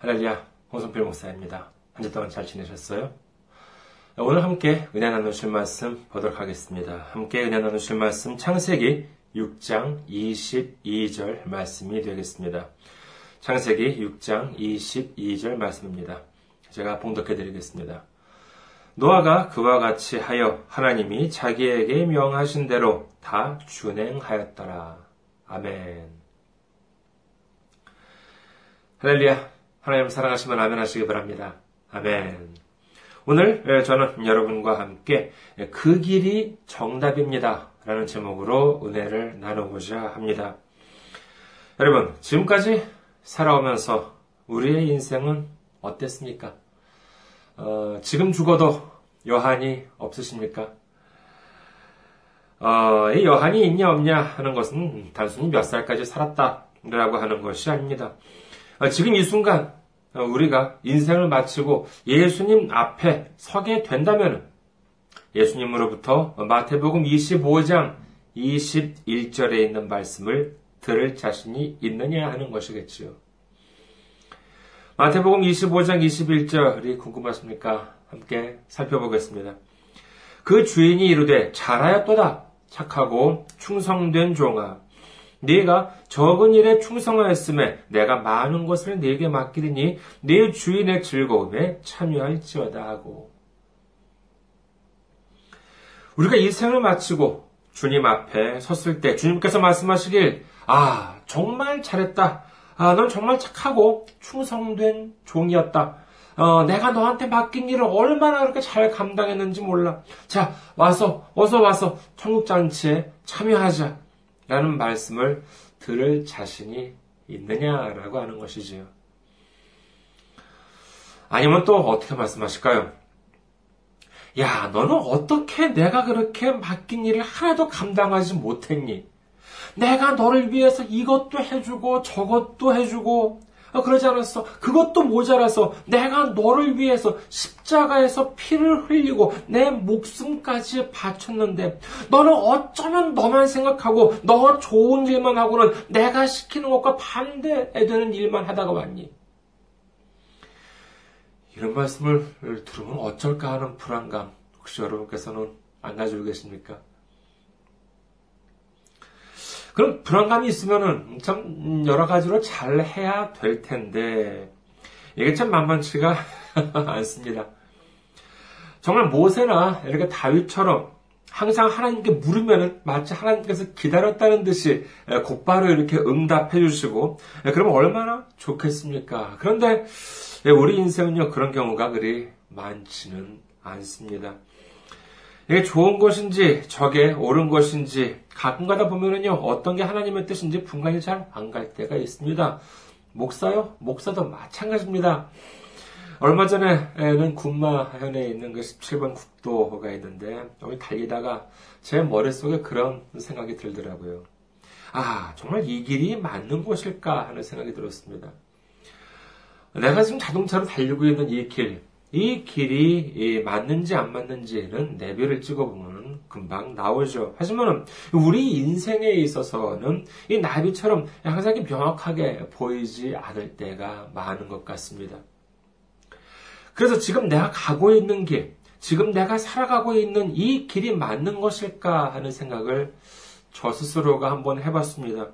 할렐루야, 홍성필 목사입니다. 한 주 동안 잘 지내셨어요? 오늘 함께 은혜 나누실 말씀 보도록 하겠습니다. 함께 은혜 나누실 말씀 창세기 6장 22절 말씀이 되겠습니다. 창세기 6장 22절 말씀입니다. 제가 봉독해 드리겠습니다. 노아가 그와 같이 하여 하나님이 자기에게 명하신 대로 다 준행하였더라. 아멘. 할렐루야. 하나님 사랑하시면 아멘 하시기 바랍니다. 아멘. 오늘 예, 저는 여러분과 함께 그 길이 정답입니다. 라는 제목으로 은혜를 나누고자 합니다. 여러분, 지금까지 살아오면서 우리의 인생은 어땠습니까? 어, 지금 죽어도 여한이 없으십니까? 어, 이 여한이 있냐 없냐 하는 것은 단순히 몇 살까지 살았다라고 하는 것이 아닙니다. 어, 지금 이 순간 어, 우리가 인생을 마치고 예수님 앞에 서게 된다면 예수님으로부터 마태복음 25장 21절에 있는 말씀을 들을 자신이 있느냐 하는 것이겠지요. 마태복음 25장 21절이 궁금하십니까? 함께 살펴보겠습니다. 그 주인이 이르되 잘하였도다 착하고 충성된 종아 네가 적은 일에 충성하였음에 내가 많은 것을 네게 맡기리니 네 주인의 즐거움에 참여할지어다 하고 우리가 이 생을 마치고 주님 앞에 섰을 때 주님께서 말씀하시길 아 정말 잘했다 아, 넌 정말 착하고 충성된 종이었다. 어, 내가 너한테 맡긴 일을 얼마나 그렇게 잘 감당했는지 몰라. 자, 와서, 어서 와서 천국잔치에 참여하자. 라는 말씀을 들을 자신이 있느냐라고 하는 것이지요. 아니면 또 어떻게 말씀하실까요? 야, 너는 어떻게 내가 그렇게 맡긴 일을 하나도 감당하지 못했니? 내가 너를 위해서 이것도 해주고 저것도 해주고 어, 그러지 않았어. 그것도 모자라서 내가 너를 위해서 십자가에서 피를 흘리고 내 목숨까지 바쳤는데 너는 어쩌면 너만 생각하고 너 좋은 일만 하고는 내가 시키는 것과 반대되는 일만 하다가 왔니? 이런 말씀을 들으면 어쩔까 하는 불안감 혹시 여러분께서는 안 가지고 계십니까? 그런 불안감이 있으면은 참 여러 가지로 잘 해야 될 텐데 이게 참 만만치가 않습니다. 정말 모세나 이렇게 다윗처럼 항상 하나님께 물으면은 마치 하나님께서 기다렸다는 듯이 곧바로 이렇게 응답해 주시고 그러면 얼마나 좋겠습니까? 그런데 우리 인생은요 그런 경우가 그리 많지는 않습니다. 이게 좋은 것인지 저게 옳은 것인지 가끔 가다 보면은요 어떤 게 하나님의 뜻인지 분간이 잘 안 갈 때가 있습니다. 목사요? 목사도 마찬가지입니다. 얼마 전에는 군마현에 있는 그 17번 국도가 있는데 여기 달리다가 제 머릿속에 그런 생각이 들더라고요. 아 정말 이 길이 맞는 곳일까 하는 생각이 들었습니다. 내가 지금 자동차로 달리고 있는 이 길, 이 길이 맞는지 안 맞는지는 내비를 찍어보면 금방 나오죠. 하지만 우리 인생에 있어서는 이 나비처럼 항상 명확하게 보이지 않을 때가 많은 것 같습니다. 그래서 지금 내가 가고 있는 길, 지금 내가 살아가고 있는 이 길이 맞는 것일까 하는 생각을 저 스스로가 한번 해봤습니다.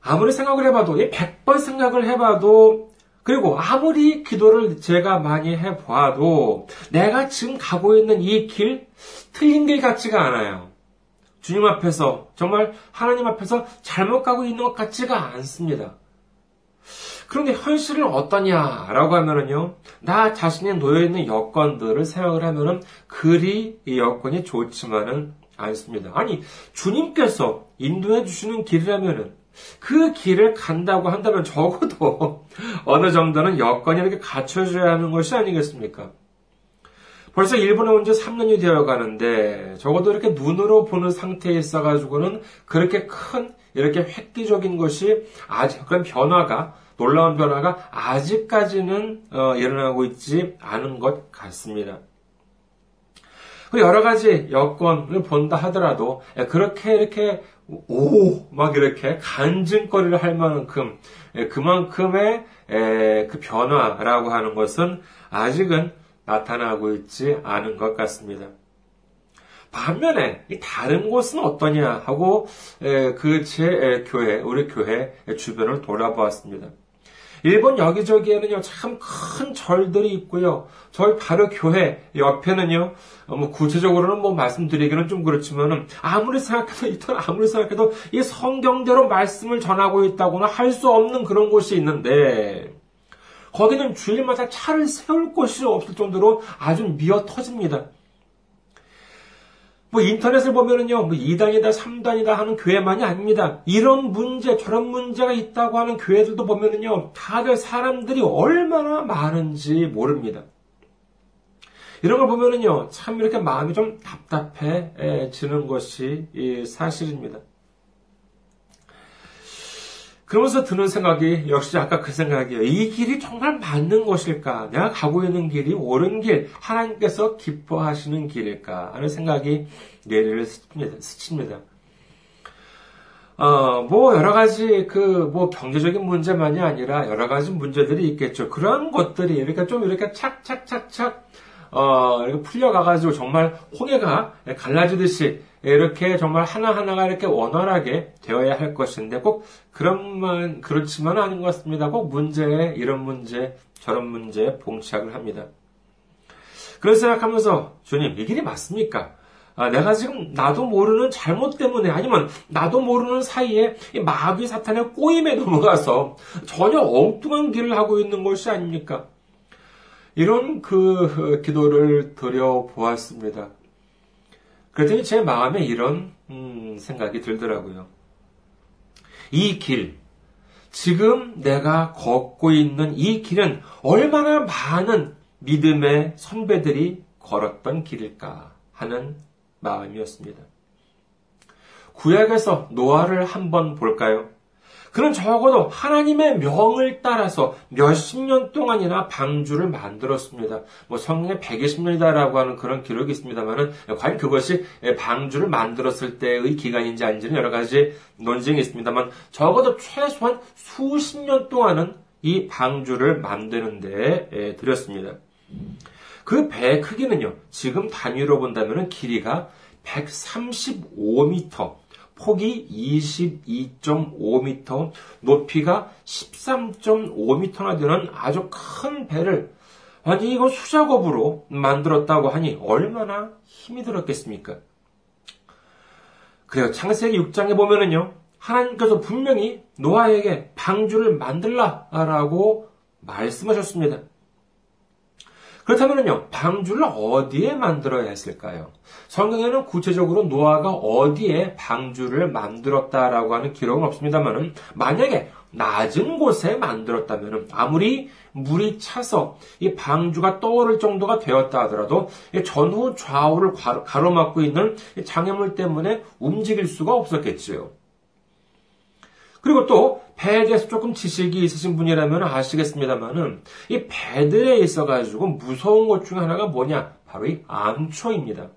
아무리 생각을 해봐도, 100번 생각을 해봐도 그리고 아무리 기도를 제가 많이 해봐도 내가 지금 가고 있는 이 길, 틀린 길 같지가 않아요. 주님 앞에서, 정말 하나님 앞에서 잘못 가고 있는 것 같지가 않습니다. 그런데 현실은 어떠냐라고 하면은요, 나 자신이 놓여있는 여건들을 생각을 하면은 그리 이 여건이 좋지만은 않습니다. 아니, 주님께서 인도해 주시는 길이라면은 그 길을 간다고 한다면 적어도 어느 정도는 여건이 이렇게 갖춰져야 하는 것이 아니겠습니까? 벌써 일본에 온 지 3년이 되어 가는데 적어도 이렇게 눈으로 보는 상태에 있어가지고는 그렇게 큰 이렇게 획기적인 것이 아직 그런 변화가 놀라운 변화가 아직까지는 어, 일어나고 있지 않은 것 같습니다. 여러 가지 여건을 본다 하더라도 그렇게 이렇게 오, 막 이렇게 간증거리를 할 만큼, 예, 그만큼의 그 변화라고 하는 것은 아직은 나타나고 있지 않은 것 같습니다. 반면에 다른 곳은 어떠냐 하고 그 제 교회, 우리 교회 주변을 돌아보았습니다. 일본 여기저기에는요, 참 큰 절들이 있고요. 저희 바로 교회 옆에는요, 어, 뭐 구체적으로는 뭐 말씀드리기는 좀 그렇지만은, 아무리 생각해도, 이턴 아무리 생각해도 이 성경대로 말씀을 전하고 있다고는 할 수 없는 그런 곳이 있는데, 거기는 주일마다 차를 세울 곳이 없을 정도로 아주 미어 터집니다. 뭐 인터넷을 보면은요, 뭐 2단이다, 3단이다 하는 교회만이 아닙니다. 이런 문제, 저런 문제가 있다고 하는 교회들도 보면은요, 다들 사람들이 얼마나 많은지 모릅니다. 이런 걸 보면은요, 참 이렇게 마음이 좀 답답해지는 것이 사실입니다. 그러면서 드는 생각이 역시 아까 그 생각이에요. 이 길이 정말 맞는 것일까? 내가 가고 있는 길이 옳은 길, 하나님께서 기뻐하시는 길일까? 하는 생각이 뇌를 스칩니다. 어, 뭐, 여러 가지, 그, 뭐, 경제적인 문제만이 아니라 여러 가지 문제들이 있겠죠. 그런 것들이, 이렇게 좀 이렇게 착착착착, 어, 풀려가가지고 정말 홍해가 갈라지듯이 이렇게 정말 하나하나가 이렇게 원활하게 되어야 할 것인데 꼭 그런만 그렇지만 않은 것 같습니다. 꼭 문제에 이런 문제 저런 문제에 봉착을 합니다. 그런 생각하면서 주님 이 길이 맞습니까? 아, 내가 지금 나도 모르는 잘못 때문에 아니면 나도 모르는 사이에 마귀 사탄의 꼬임에 넘어가서 전혀 엉뚱한 길을 하고 있는 것이 아닙니까? 이런 그 기도를 드려 보았습니다. 그랬더니 제 마음에 이런 음, 생각이 들더라고요. 이 길, 지금 내가 걷고 있는 이 길은 얼마나 많은 믿음의 선배들이 걸었던 길일까 하는 마음이었습니다. 구약에서 노아를 한번 볼까요? 그는 적어도 하나님의 명을 따라서 몇십 년 동안이나 방주를 만들었습니다. 뭐 성경에 120년이다라고 하는 그런 기록이 있습니다만은 과연 그것이 방주를 만들었을 때의 기간인지 아닌지는 여러 가지 논쟁이 있습니다만 적어도 최소한 수십 년 동안은 이 방주를 만드는데 들였습니다. 그배 크기는요, 지금 단위로 본다면 길이가 135m, 폭이 22.5m, 높이가 13.5m나 되는 아주 큰 배를 완전히 이거 수작업으로 만들었다고 하니 얼마나 힘이 들었겠습니까? 그래요. 창세기 6장에 보면은요, 하나님께서 분명히 노아에게 방주를 만들라라고 말씀하셨습니다. 그렇다면요, 방주를 어디에 만들어야 했을까요? 성경에는 구체적으로 노아가 어디에 방주를 만들었다라고 하는 기록은 없습니다만은 만약에 낮은 곳에 만들었다면 아무리 물이 차서 이 방주가 떠오를 정도가 되었다 하더라도 전후 좌우를 가로막고 있는 장애물 때문에 움직일 수가 없었겠지요. 그리고 또 배에 대해서 조금 지식이 있으신 분이라면 아시겠습니다만은 이 배들에 있어 가지고 무서운 것 중 하나가 뭐냐? 바로 이 암초입니다.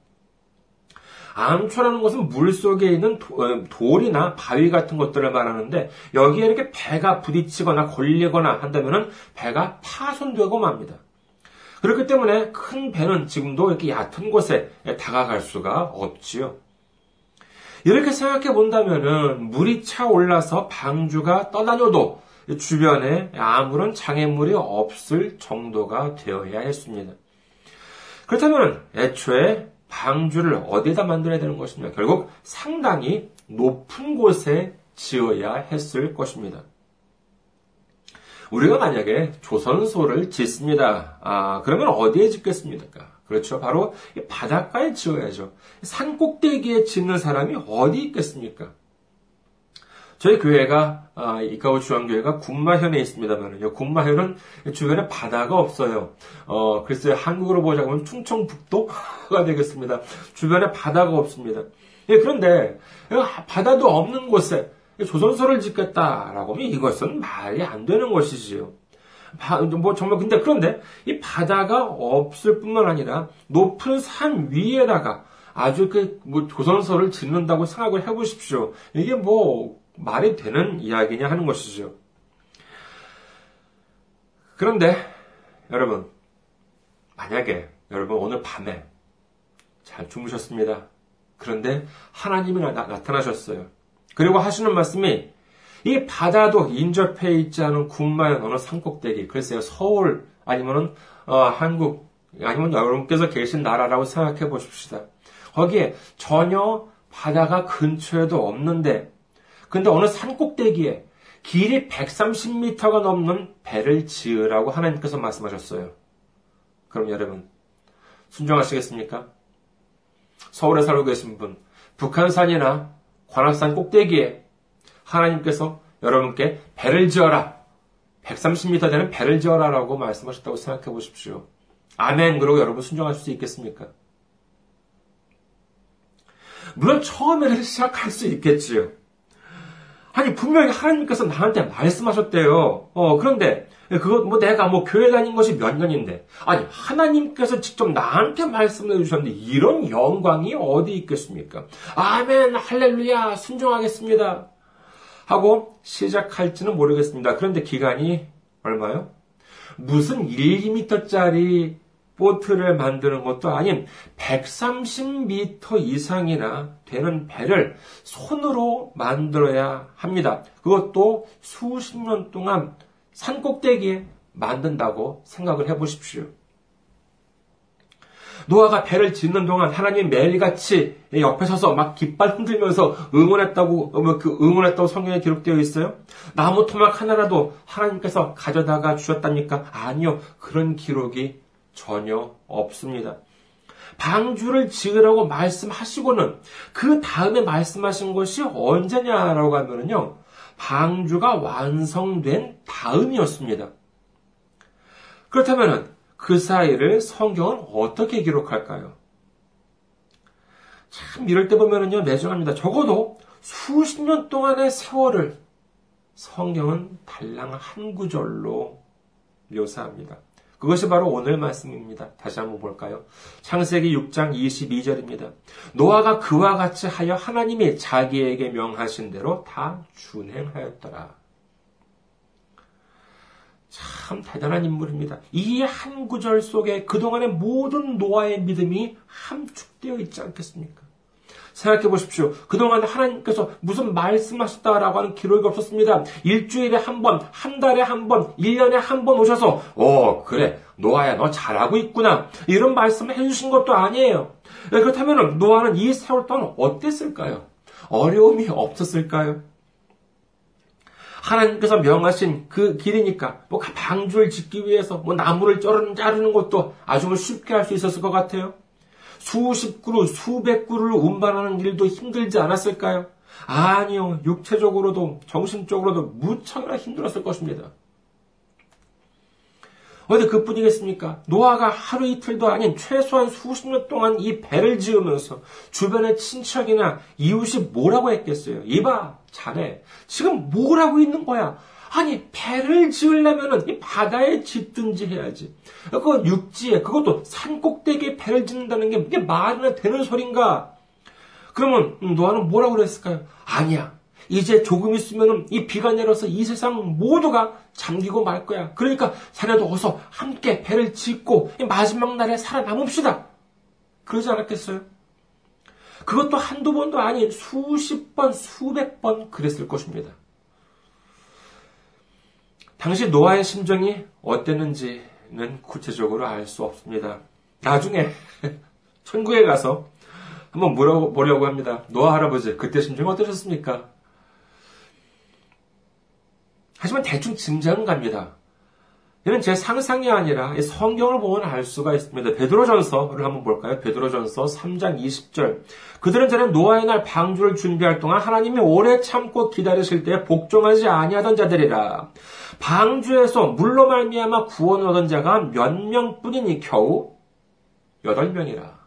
암초라는 것은 물 속에 있는 어, 돌이나 바위 같은 것들을 말하는데 여기에 이렇게 배가 부딪히거나 걸리거나 한다면 배가 파손되고 맙니다. 그렇기 때문에 큰 배는 지금도 이렇게 얕은 곳에 다가갈 수가 없지요. 이렇게 생각해 본다면은 물이 차올라서 방주가 떠다녀도 주변에 아무런 장애물이 없을 정도가 되어야 했습니다. 그렇다면 애초에 방주를 어디다 만들어야 되는 것입니까? 결국 상당히 높은 곳에 지어야 했을 것입니다. 우리가 만약에 조선소를 짓습니다. 아, 그러면 어디에 짓겠습니까? 그렇죠. 바로 바닷가에 지어야죠. 산 꼭대기에 짓는 사람이 어디 있겠습니까? 저희 교회가 아, 이카오 중앙교회가 군마현에 있습니다만요. 군마현은 주변에 바다가 없어요. 어, 글쎄 한국으로 보자면 충청북도가 되겠습니다. 주변에 바다가 없습니다. 예, 그런데 바다도 없는 곳에 조선소를 짓겠다라고 하면 이것은 말이 안 되는 것이지요. 뭐 정말 근데 그런데 이 바다가 없을 뿐만 아니라 높은 산 위에다가 아주 그, 뭐, 조선소를 짓는다고 생각을 해보십시오. 이게 뭐, 말이 되는 이야기냐 하는 것이죠. 그런데, 여러분, 만약에, 여러분, 오늘 밤에 잘 주무셨습니다. 그런데 하나님이 나, 타나셨어요 그리고 하시는 말씀이 이 바다도 인접해 있지 않은 군마의 어느 산꼭대기, 글쎄요, 서울, 아니면은, 어, 한국, 아니면 여러분께서 계신 나라라고 생각해 보십시다. 거기에 전혀 바다가 근처에도 없는데, 근데 어느 산꼭대기에 길이 130m가 넘는 배를 지으라고 하나님께서 말씀하셨어요. 그럼 여러분, 순종하시겠습니까? 서울에 살고 계신 분, 북한산이나 관악산 꼭대기에 하나님께서 여러분께 배를 지어라. 130m 되는 배를 지어라라고 말씀하셨다고 생각해 보십시오. 아멘. 그러고 여러분 순종할 수 있겠습니까? 물론 처음에는 시작할 수 있겠지요. 아니, 분명히 하나님께서 나한테 말씀하셨대요. 어, 그런데, 그것, 뭐 내가 뭐 교회 다닌 것이 몇 년인데, 아니, 하나님께서 직접 나한테 말씀해 주셨는데, 이런 영광이 어디 있겠습니까? 아멘, 할렐루야, 순종하겠습니다. 하고 시작할지는 모르겠습니다. 그런데 기간이 얼마요? 무슨 1, 2m짜리 보트를 만드는 것도 아닌 130m 이상이나 되는 배를 손으로 만들어야 합니다. 그것도 수십 년 동안 산 꼭대기에 만든다고 생각을 해 보십시오. 노아가 배를 짓는 동안 하나님 매일같이 옆에 서서 막 깃발 흔들면서 응원했다고, 어, 뭐그 응원했다고 성경에 기록되어 있어요? 나무 토막 하나라도 하나님께서 가져다가 주셨답니까? 아니요. 그런 기록이 전혀 없습니다. 방주를 지으라고 말씀하시고는 그 다음에 말씀하신 것이 언제냐라고 하면요. 방주가 완성된 다음이었습니다. 그렇다면 그 사이를 성경은 어떻게 기록할까요? 참 이럴 때 보면은요 매정합니다. 적어도 수십 년 동안의 세월을 성경은 달랑 한 구절로 묘사합니다. 그것이 바로 오늘 말씀입니다. 다시 한번 볼까요? 창세기 6장 22절입니다. 노아가 그와 같이 하여 하나님이 자기에게 명하신 대로 다 준행하였더라. 참 대단한 인물입니다. 이 한 구절 속에 그동안의 모든 노아의 믿음이 함축되어 있지 않겠습니까? 생각해 보십시오. 그동안 하나님께서 무슨 말씀하셨다라고 하는 기록이 없었습니다. 일주일에 한 번, 한 달에 한 번, 1년에 한 번 오셔서, 어, 그래, 노아야, 너 잘하고 있구나. 이런 말씀을 해주신 것도 아니에요. 네, 그렇다면 노아는 이 세월 동안 어땠을까요? 어려움이 없었을까요? 하나님께서 명하신 그 길이니까 뭐 방주를 짓기 위해서 뭐 나무를 자르는 것도 아주 뭐 쉽게 할 수 있었을 것 같아요. 수십 그루, 수백 그루를 운반하는 일도 힘들지 않았을까요? 아니요. 육체적으로도 정신적으로도 무척이나 힘들었을 것입니다. 어디 그뿐이겠습니까? 노아가 하루 이틀도 아닌 최소한 수십 년 동안 이 배를 지으면서 주변의 친척이나 이웃이 뭐라고 했겠어요? 이봐, 자네, 지금 뭘 하고 있는 거야? 아니, 배를 지으려면은 이 바다에 짓든지 해야지. 그 육지에, 그것도 산 꼭대기에 배를 짓는다는 게 이게 말이나 되는 소린가? 그러면 노아는 뭐라고 그랬을까요? 아니야. 이제 조금 있으면 이 비가 내려서 이 세상 모두가 잠기고 말 거야. 그러니까 자네도 어서 함께 배를 짓고 마지막 날에 살아남읍시다. 그러지 않았겠어요? 그것도 한두 번도 아닌 수십 번, 수백 번 그랬을 것입니다. 당시 노아의 심정이 어땠는지는 구체적으로 알 수 없습니다. 나중에 천국에 가서 한번 물어보려고 합니다. 노아 할아버지, 그때 심정이 어떠셨습니까? 하지만 대충 짐작은 갑니다. 이는 제 상상이 아니라 성경을 보면 알 수가 있습니다. 베드로전서를 한번 볼까요? 베드로전서 3장 20절. 그들은 전에 노아의 날 방주를 준비할 동안 하나님이 오래 참고 기다리실 때 복종하지 아니하던 자들이라. 방주에서 물로 말미암아 구원을 얻은 자가 몇 명뿐이니 겨우 8명이라.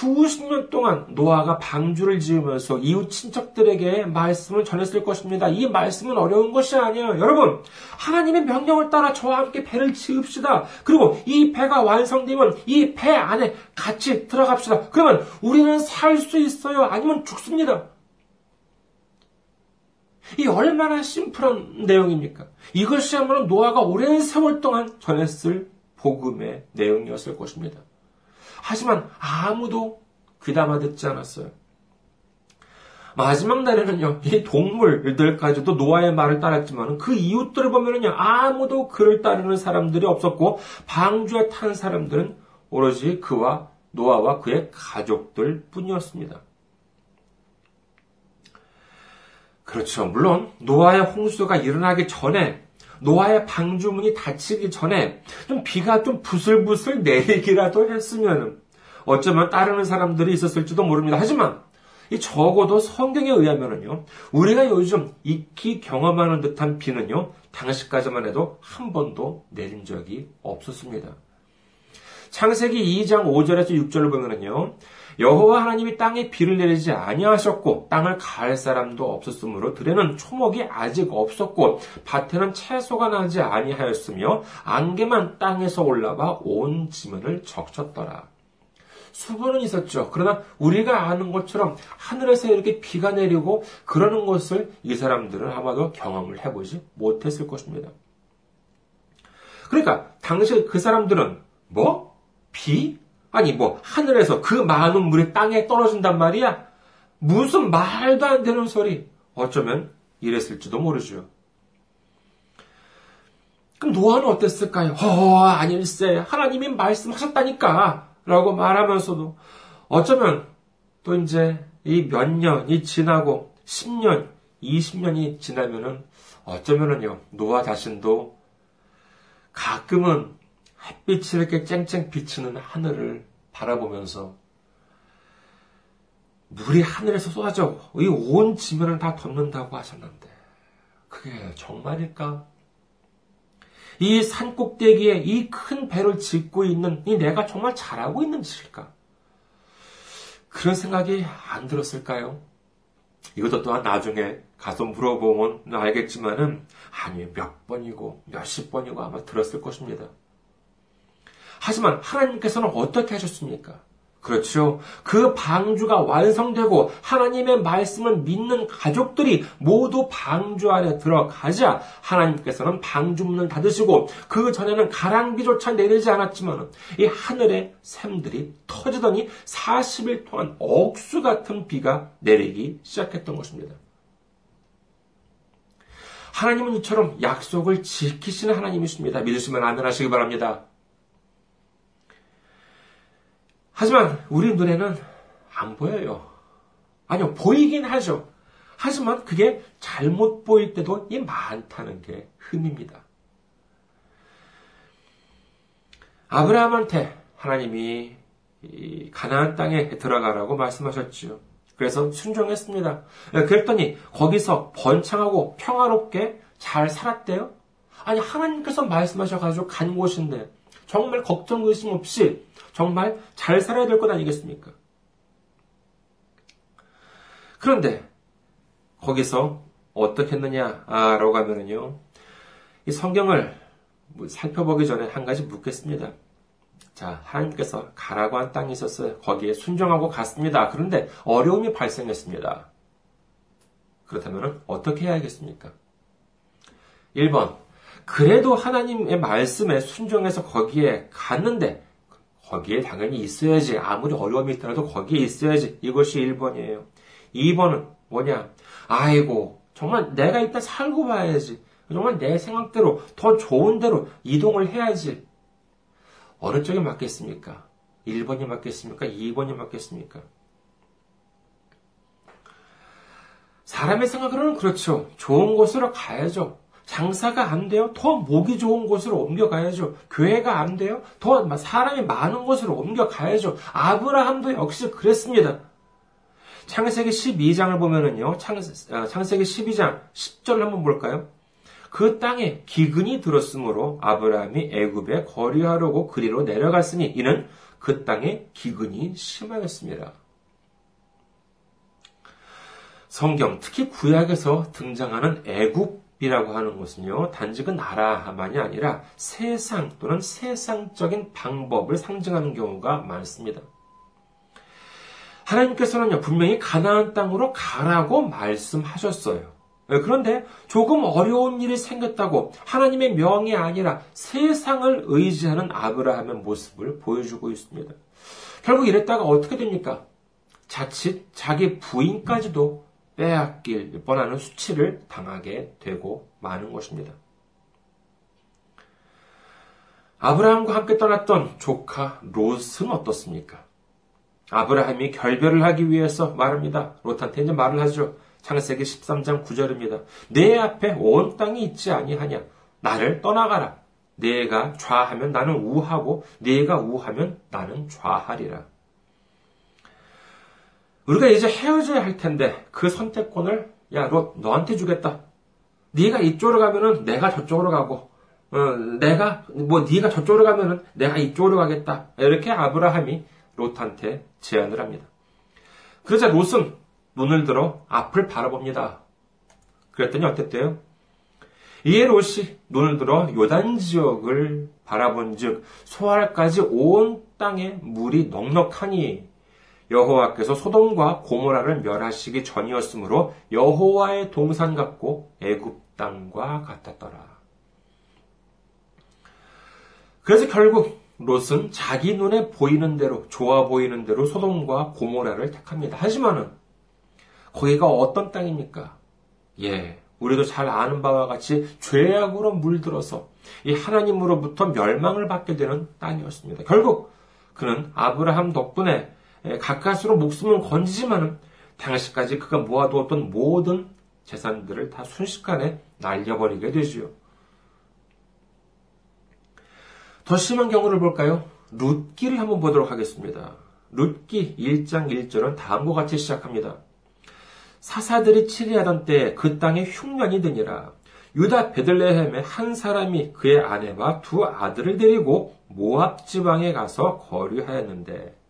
수십 년 동안 노아가 방주를 지으면서 이웃 친척들에게 말씀을 전했을 것입니다. 이 말씀은 어려운 것이 아니에요. 여러분, 하나님의 명령을 따라 저와 함께 배를 지읍시다. 그리고 이 배가 완성되면 이 배 안에 같이 들어갑시다. 그러면 우리는 살 수 있어요. 아니면 죽습니다. 이 얼마나 심플한 내용입니까? 이것이야말로 노아가 오랜 세월 동안 전했을 복음의 내용이었을 것입니다. 하지만 아무도 귀담아 듣지 않았어요. 마지막 날에는요, 이 동물들까지도 노아의 말을 따랐지만 그 이웃들을 보면은요, 아무도 그를 따르는 사람들이 없었고, 방주에 탄 사람들은 오로지 그와 노아와 그의 가족들 뿐이었습니다. 그렇죠. 물론, 노아의 홍수가 일어나기 전에 노아의 방주문이 닫히기 전에 좀 비가 좀 부슬부슬 내리기라도 했으면 어쩌면 따르는 사람들이 있었을지도 모릅니다. 하지만 이 적어도 성경에 의하면은요, 우리가 요즘 익히 경험하는 듯한 비는요, 당시까지만 해도 한 번도 내린 적이 없었습니다. 창세기 2장 5절에서 6절을 보면은요, 여호와 하나님이 땅에 비를 내리지 아니하셨고 땅을 갈 사람도 없었으므로 들에는 초목이 아직 없었고 밭에는 채소가 나지 아니하였으며 안개만 땅에서 올라와 온 지면을 적셨더라. 수분은 있었죠. 그러나 우리가 아는 것처럼 하늘에서 이렇게 비가 내리고 그러는 것을 이 사람들은 아마도 경험을 해보지 못했을 것입니다. 그러니까 당시 그 사람들은 뭐? 비? 아니 뭐 하늘에서 그 많은 물이 땅에 떨어진단 말이야? 무슨 말도 안 되는 소리. 어쩌면 이랬을지도 모르죠. 그럼 노아는 어땠을까요? 허, 아닐세. 하나님이 말씀하셨다니까. 라고 말하면서도 어쩌면 또 이제 이 몇 년이 지나고 10년, 20년이 지나면은 어쩌면은요, 노아 자신도 가끔은 햇빛이 이렇게 쨍쨍 비치는 하늘을 바라보면서 물이 하늘에서 쏟아져 이 온 지면을 다 덮는다고 하셨는데 그게 정말일까? 이 산꼭대기에 이 큰 배를 짓고 있는 이 내가 정말 잘하고 있는 짓일까? 그런 생각이 안 들었을까요? 이것도 또한 나중에 가서 물어보면 알겠지만은 아니 몇 번이고 몇십 번이고 아마 들었을 것입니다. 하지만 하나님께서는 어떻게 하셨습니까? 그렇죠. 그 방주가 완성되고 하나님의 말씀을 믿는 가족들이 모두 방주 안에 들어가자 하나님께서는 방주 문을 닫으시고 그 전에는 가랑비조차 내리지 않았지만 이 하늘의 샘들이 터지더니 40일 동안 억수 같은 비가 내리기 시작했던 것입니다. 하나님은 이처럼 약속을 지키시는 하나님이십니다. 믿으시면 아멘 하시기 바랍니다. 하지만 우리 눈에는 안 보여요. 아니요, 보이긴 하죠. 하지만 그게 잘못 보일 때도 이 많다는 게 흠입니다. 아브라함한테 하나님이 가나안 땅에 들어가라고 말씀하셨지요. 그래서 순종했습니다. 그랬더니 거기서 번창하고 평화롭게 잘 살았대요. 아니 하나님께서 말씀하셔가지고 간 곳인데 정말 걱정 의심 없이 정말 잘 살아야 될 것 아니겠습니까? 그런데 거기서 어떻게 했느냐라고 하면은요, 이 성경을 살펴보기 전에 한 가지 묻겠습니다. 자, 하나님께서 가라고 한 땅이 있었어요. 거기에 순종하고 갔습니다. 그런데 어려움이 발생했습니다. 그렇다면 어떻게 해야겠습니까? 1번. 그래도 하나님의 말씀에 순종해서 거기에 갔는데 거기에 당연히 있어야지. 아무리 어려움이 있더라도 거기에 있어야지. 이것이 1번이에요. 2번은 뭐냐? 아이고, 정말 내가 일단 살고 봐야지. 정말 내 생각대로 더 좋은 대로 이동을 해야지. 어느 쪽에 맞겠습니까? 1번이 맞겠습니까? 2번이 맞겠습니까? 사람의 생각으로는 그렇죠. 좋은 곳으로 가야죠. 장사가 안 돼요? 더 목이 좋은 곳으로 옮겨가야죠. 교회가 안 돼요? 더 사람이 많은 곳으로 옮겨가야죠. 아브라함도 역시 그랬습니다. 창세기 12장을 보면은요, 어, 창세기 12장 10절 한번 볼까요? 그 땅에 기근이 들었으므로 아브라함이 애굽에 거리하려고 그리로 내려갔으니 이는 그 땅에 기근이 심하였습니다. 성경, 특히 구약에서 등장하는 애굽 이라고 하는 것은요, 단지 그 나라만이 아니라 세상 또는 세상적인 방법을 상징하는 경우가 많습니다. 하나님께서는요, 분명히 가나안 땅으로 가라고 말씀하셨어요. 예, 그런데 조금 어려운 일이 생겼다고 하나님의 명이 아니라 세상을 의지하는 아브라함의 모습을 보여주고 있습니다. 결국 이랬다가 어떻게 됩니까? 자칫 자기 부인까지도 빼앗길 뻔하는 수치를 당하게 되고 마는 것입니다. 아브라함과 함께 떠났던 조카 롯은 어떻습니까? 아브라함이 결별을 하기 위해서 말합니다. 롯한테 이제 말을 하죠. 창세기 13장 9절입니다. 내 앞에 온 땅이 있지 아니하냐? 나를 떠나가라. 내가 좌하면 나는 우하고 네가 우하면 나는 좌하리라. 우리가 이제 헤어져야 할 텐데 그 선택권을 야, 롯 너한테 주겠다. 네가 이쪽으로 가면은 내가 저쪽으로 가고 어, 내가 뭐 네가 저쪽으로 가면은 내가 이쪽으로 가겠다. 이렇게 아브라함이 롯한테 제안을 합니다. 그러자 롯은 눈을 들어 앞을 바라봅니다. 그랬더니 어땠대요? 이에 롯이 눈을 들어 요단 지역을 바라본즉 소알까지 온 땅에 물이 넉넉하니 여호와께서 소돔과 고모라를 멸하시기 전이었으므로 여호와의 동산 같고 애굽 땅과 같았더라. 그래서 결국 롯은 자기 눈에 보이는 대로 좋아 보이는 대로 소돔과 고모라를 택합니다. 하지만은 거기가 어떤 땅입니까? 예, 우리도 잘 아는 바와 같이 죄악으로 물들어서 이 하나님으로부터 멸망을 받게 되는 땅이었습니다. 결국 그는 아브라함 덕분에 예, 가까스로 목숨을 건지지만은 당시까지 그가 모아두었던 모든 재산들을 다 순식간에 날려버리게 되지요. 더 심한 경우를 볼까요? 룻기를 한번 보도록 하겠습니다. 룻기 1장 1절은 다음과 같이 시작합니다. 사사들이 치리하던 때 그 땅에 흉년이 드니라. 유다 베들레헴의 한 사람이 그의 아내와 두 아들을 데리고 모압 지방에 가서 거류하였는데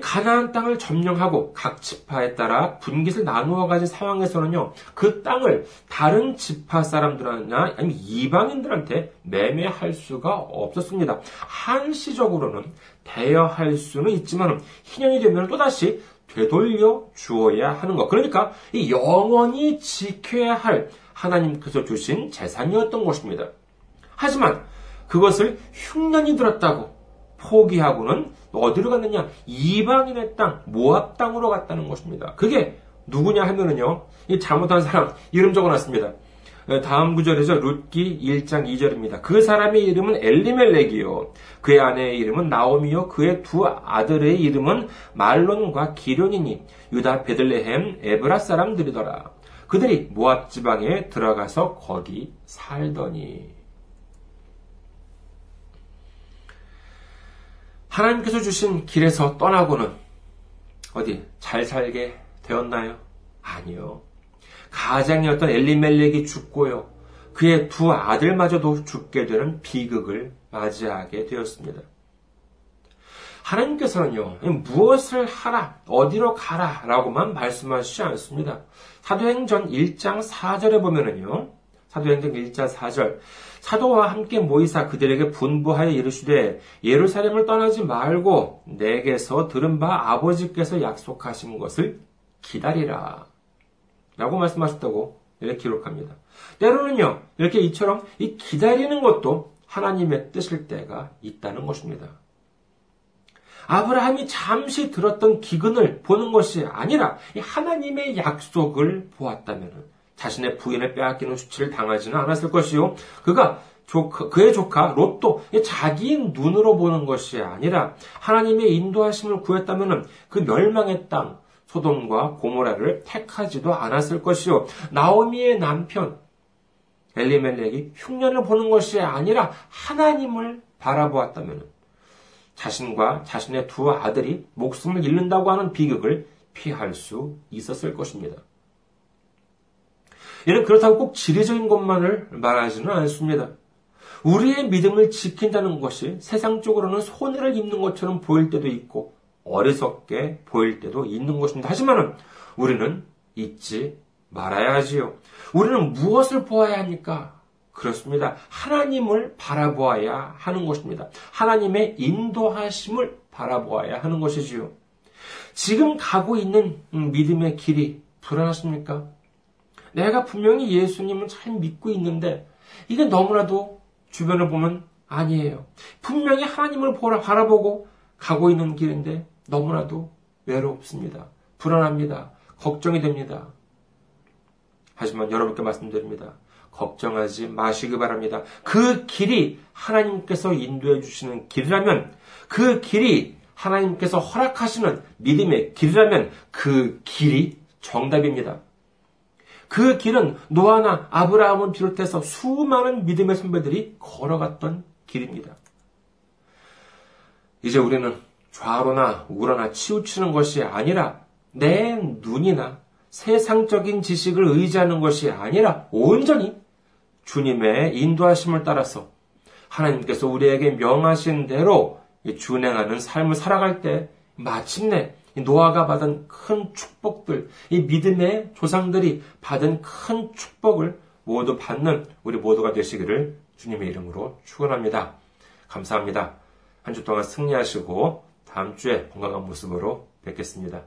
가나안 땅을 점령하고 각 지파에 따라 분깃을 나누어 가진 상황에서는요, 그 땅을 다른 지파 사람들이나 아니면 이방인들한테 매매할 수가 없었습니다. 한시적으로는 대여할 수는 있지만 희년이 되면 또다시 되돌려 주어야 하는 것. 그러니까 이 영원히 지켜야 할 하나님께서 주신 재산이었던 것입니다. 하지만 그것을 흉년이 들었다고 포기하고는 어디로 갔느냐? 이방인의 땅, 모압 땅으로 갔다는 것입니다. 그게 누구냐 하면은요, 이 잘못한 사람 이름 적어놨습니다. 어, 다음 구절에서 룻기 1장 2절입니다. 그 사람의 이름은 엘리멜렉이요. 그의 아내의 이름은 나오미요. 그의 두 아들의 이름은 말론과 기련이니 유다 베들레헴 에브라 사람들이더라. 그들이 모압 지방에 들어가서 거기 살더니 하나님께서 주신 길에서 떠나고는 어디 잘 살게 되었나요? 아니요. 가장이었던 엘리멜렉이 죽고요. 그의 두 아들마저도 죽게 되는 비극을 맞이하게 되었습니다. 하나님께서는요, 무엇을 하라, 어디로 가라, 라고만 말씀하시지 않습니다. 사도행전 1장 4절에 보면은요, 사도행전 1장 4절, 사도와 함께 모이사 그들에게 분부하여 이르시되 예루살렘을 떠나지 말고 내게서 들은 바 아버지께서 약속하신 것을 기다리라. 라고 말씀하셨다고 이렇게 기록합니다. 때로는요, 이렇게 이처럼 이 기다리는 것도 하나님의 뜻일 때가 있다는 것입니다. 아브라함이 잠시 들었던 기근을 보는 것이 아니라 하나님의 약속을 보았다면 자신의 부인을 빼앗기는 수치를 당하지는 않았을 것이요. 그가 조카, 그의 조카 롯도 자기 눈으로 보는 것이 아니라 하나님의 인도하심을 구했다면 그 멸망의 땅 소돔과 고모라를 택하지도 않았을 것이요. 나오미의 남편 엘리멜렉이 흉년을 보는 것이 아니라 하나님을 바라보았다면 자신과 자신의 두 아들이 목숨을 잃는다고 하는 비극을 피할 수 있었을 것입니다. 이는 그렇다고 꼭 지리적인 것만을 말하지는 않습니다. 우리의 믿음을 지킨다는 것이 세상적으로는 손해를 입는 것처럼 보일 때도 있고 어리석게 보일 때도 있는 것입니다. 하지만 우리는 잊지 말아야 하지요. 우리는 무엇을 보아야 합니까? 그렇습니다. 하나님을 바라보아야 하는 것입니다. 하나님의 인도하심을 바라보아야 하는 것이지요. 지금 가고 있는 믿음의 길이 불안하십니까? 내가 분명히 예수님을 잘 믿고 있는데 이게 너무나도 주변을 보면 아니에요. 분명히 하나님을 바라보고 가고 있는 길인데 너무나도 외롭습니다. 불안합니다. 걱정이 됩니다. 하지만 여러분께 말씀드립니다. 걱정하지 마시기 바랍니다. 그 길이 하나님께서 인도해 주시는 길이라면, 그 길이 하나님께서 허락하시는 믿음의 길이라면 그 길이 정답입니다. 그 길은 노아나 아브라함을 비롯해서 수많은 믿음의 선배들이 걸어갔던 길입니다. 이제 우리는 좌로나 우로나 치우치는 것이 아니라 내 눈이나 세상적인 지식을 의지하는 것이 아니라 온전히 주님의 인도하심을 따라서 하나님께서 우리에게 명하신 대로 준행하는 삶을 살아갈 때 마침내 노아가 받은 큰 축복들, 이 믿음의 조상들이 받은 큰 축복을 모두 받는 우리 모두가 되시기를 주님의 이름으로 축원합니다. 감사합니다. 한 주 동안 승리하시고 다음 주에 건강한 모습으로 뵙겠습니다.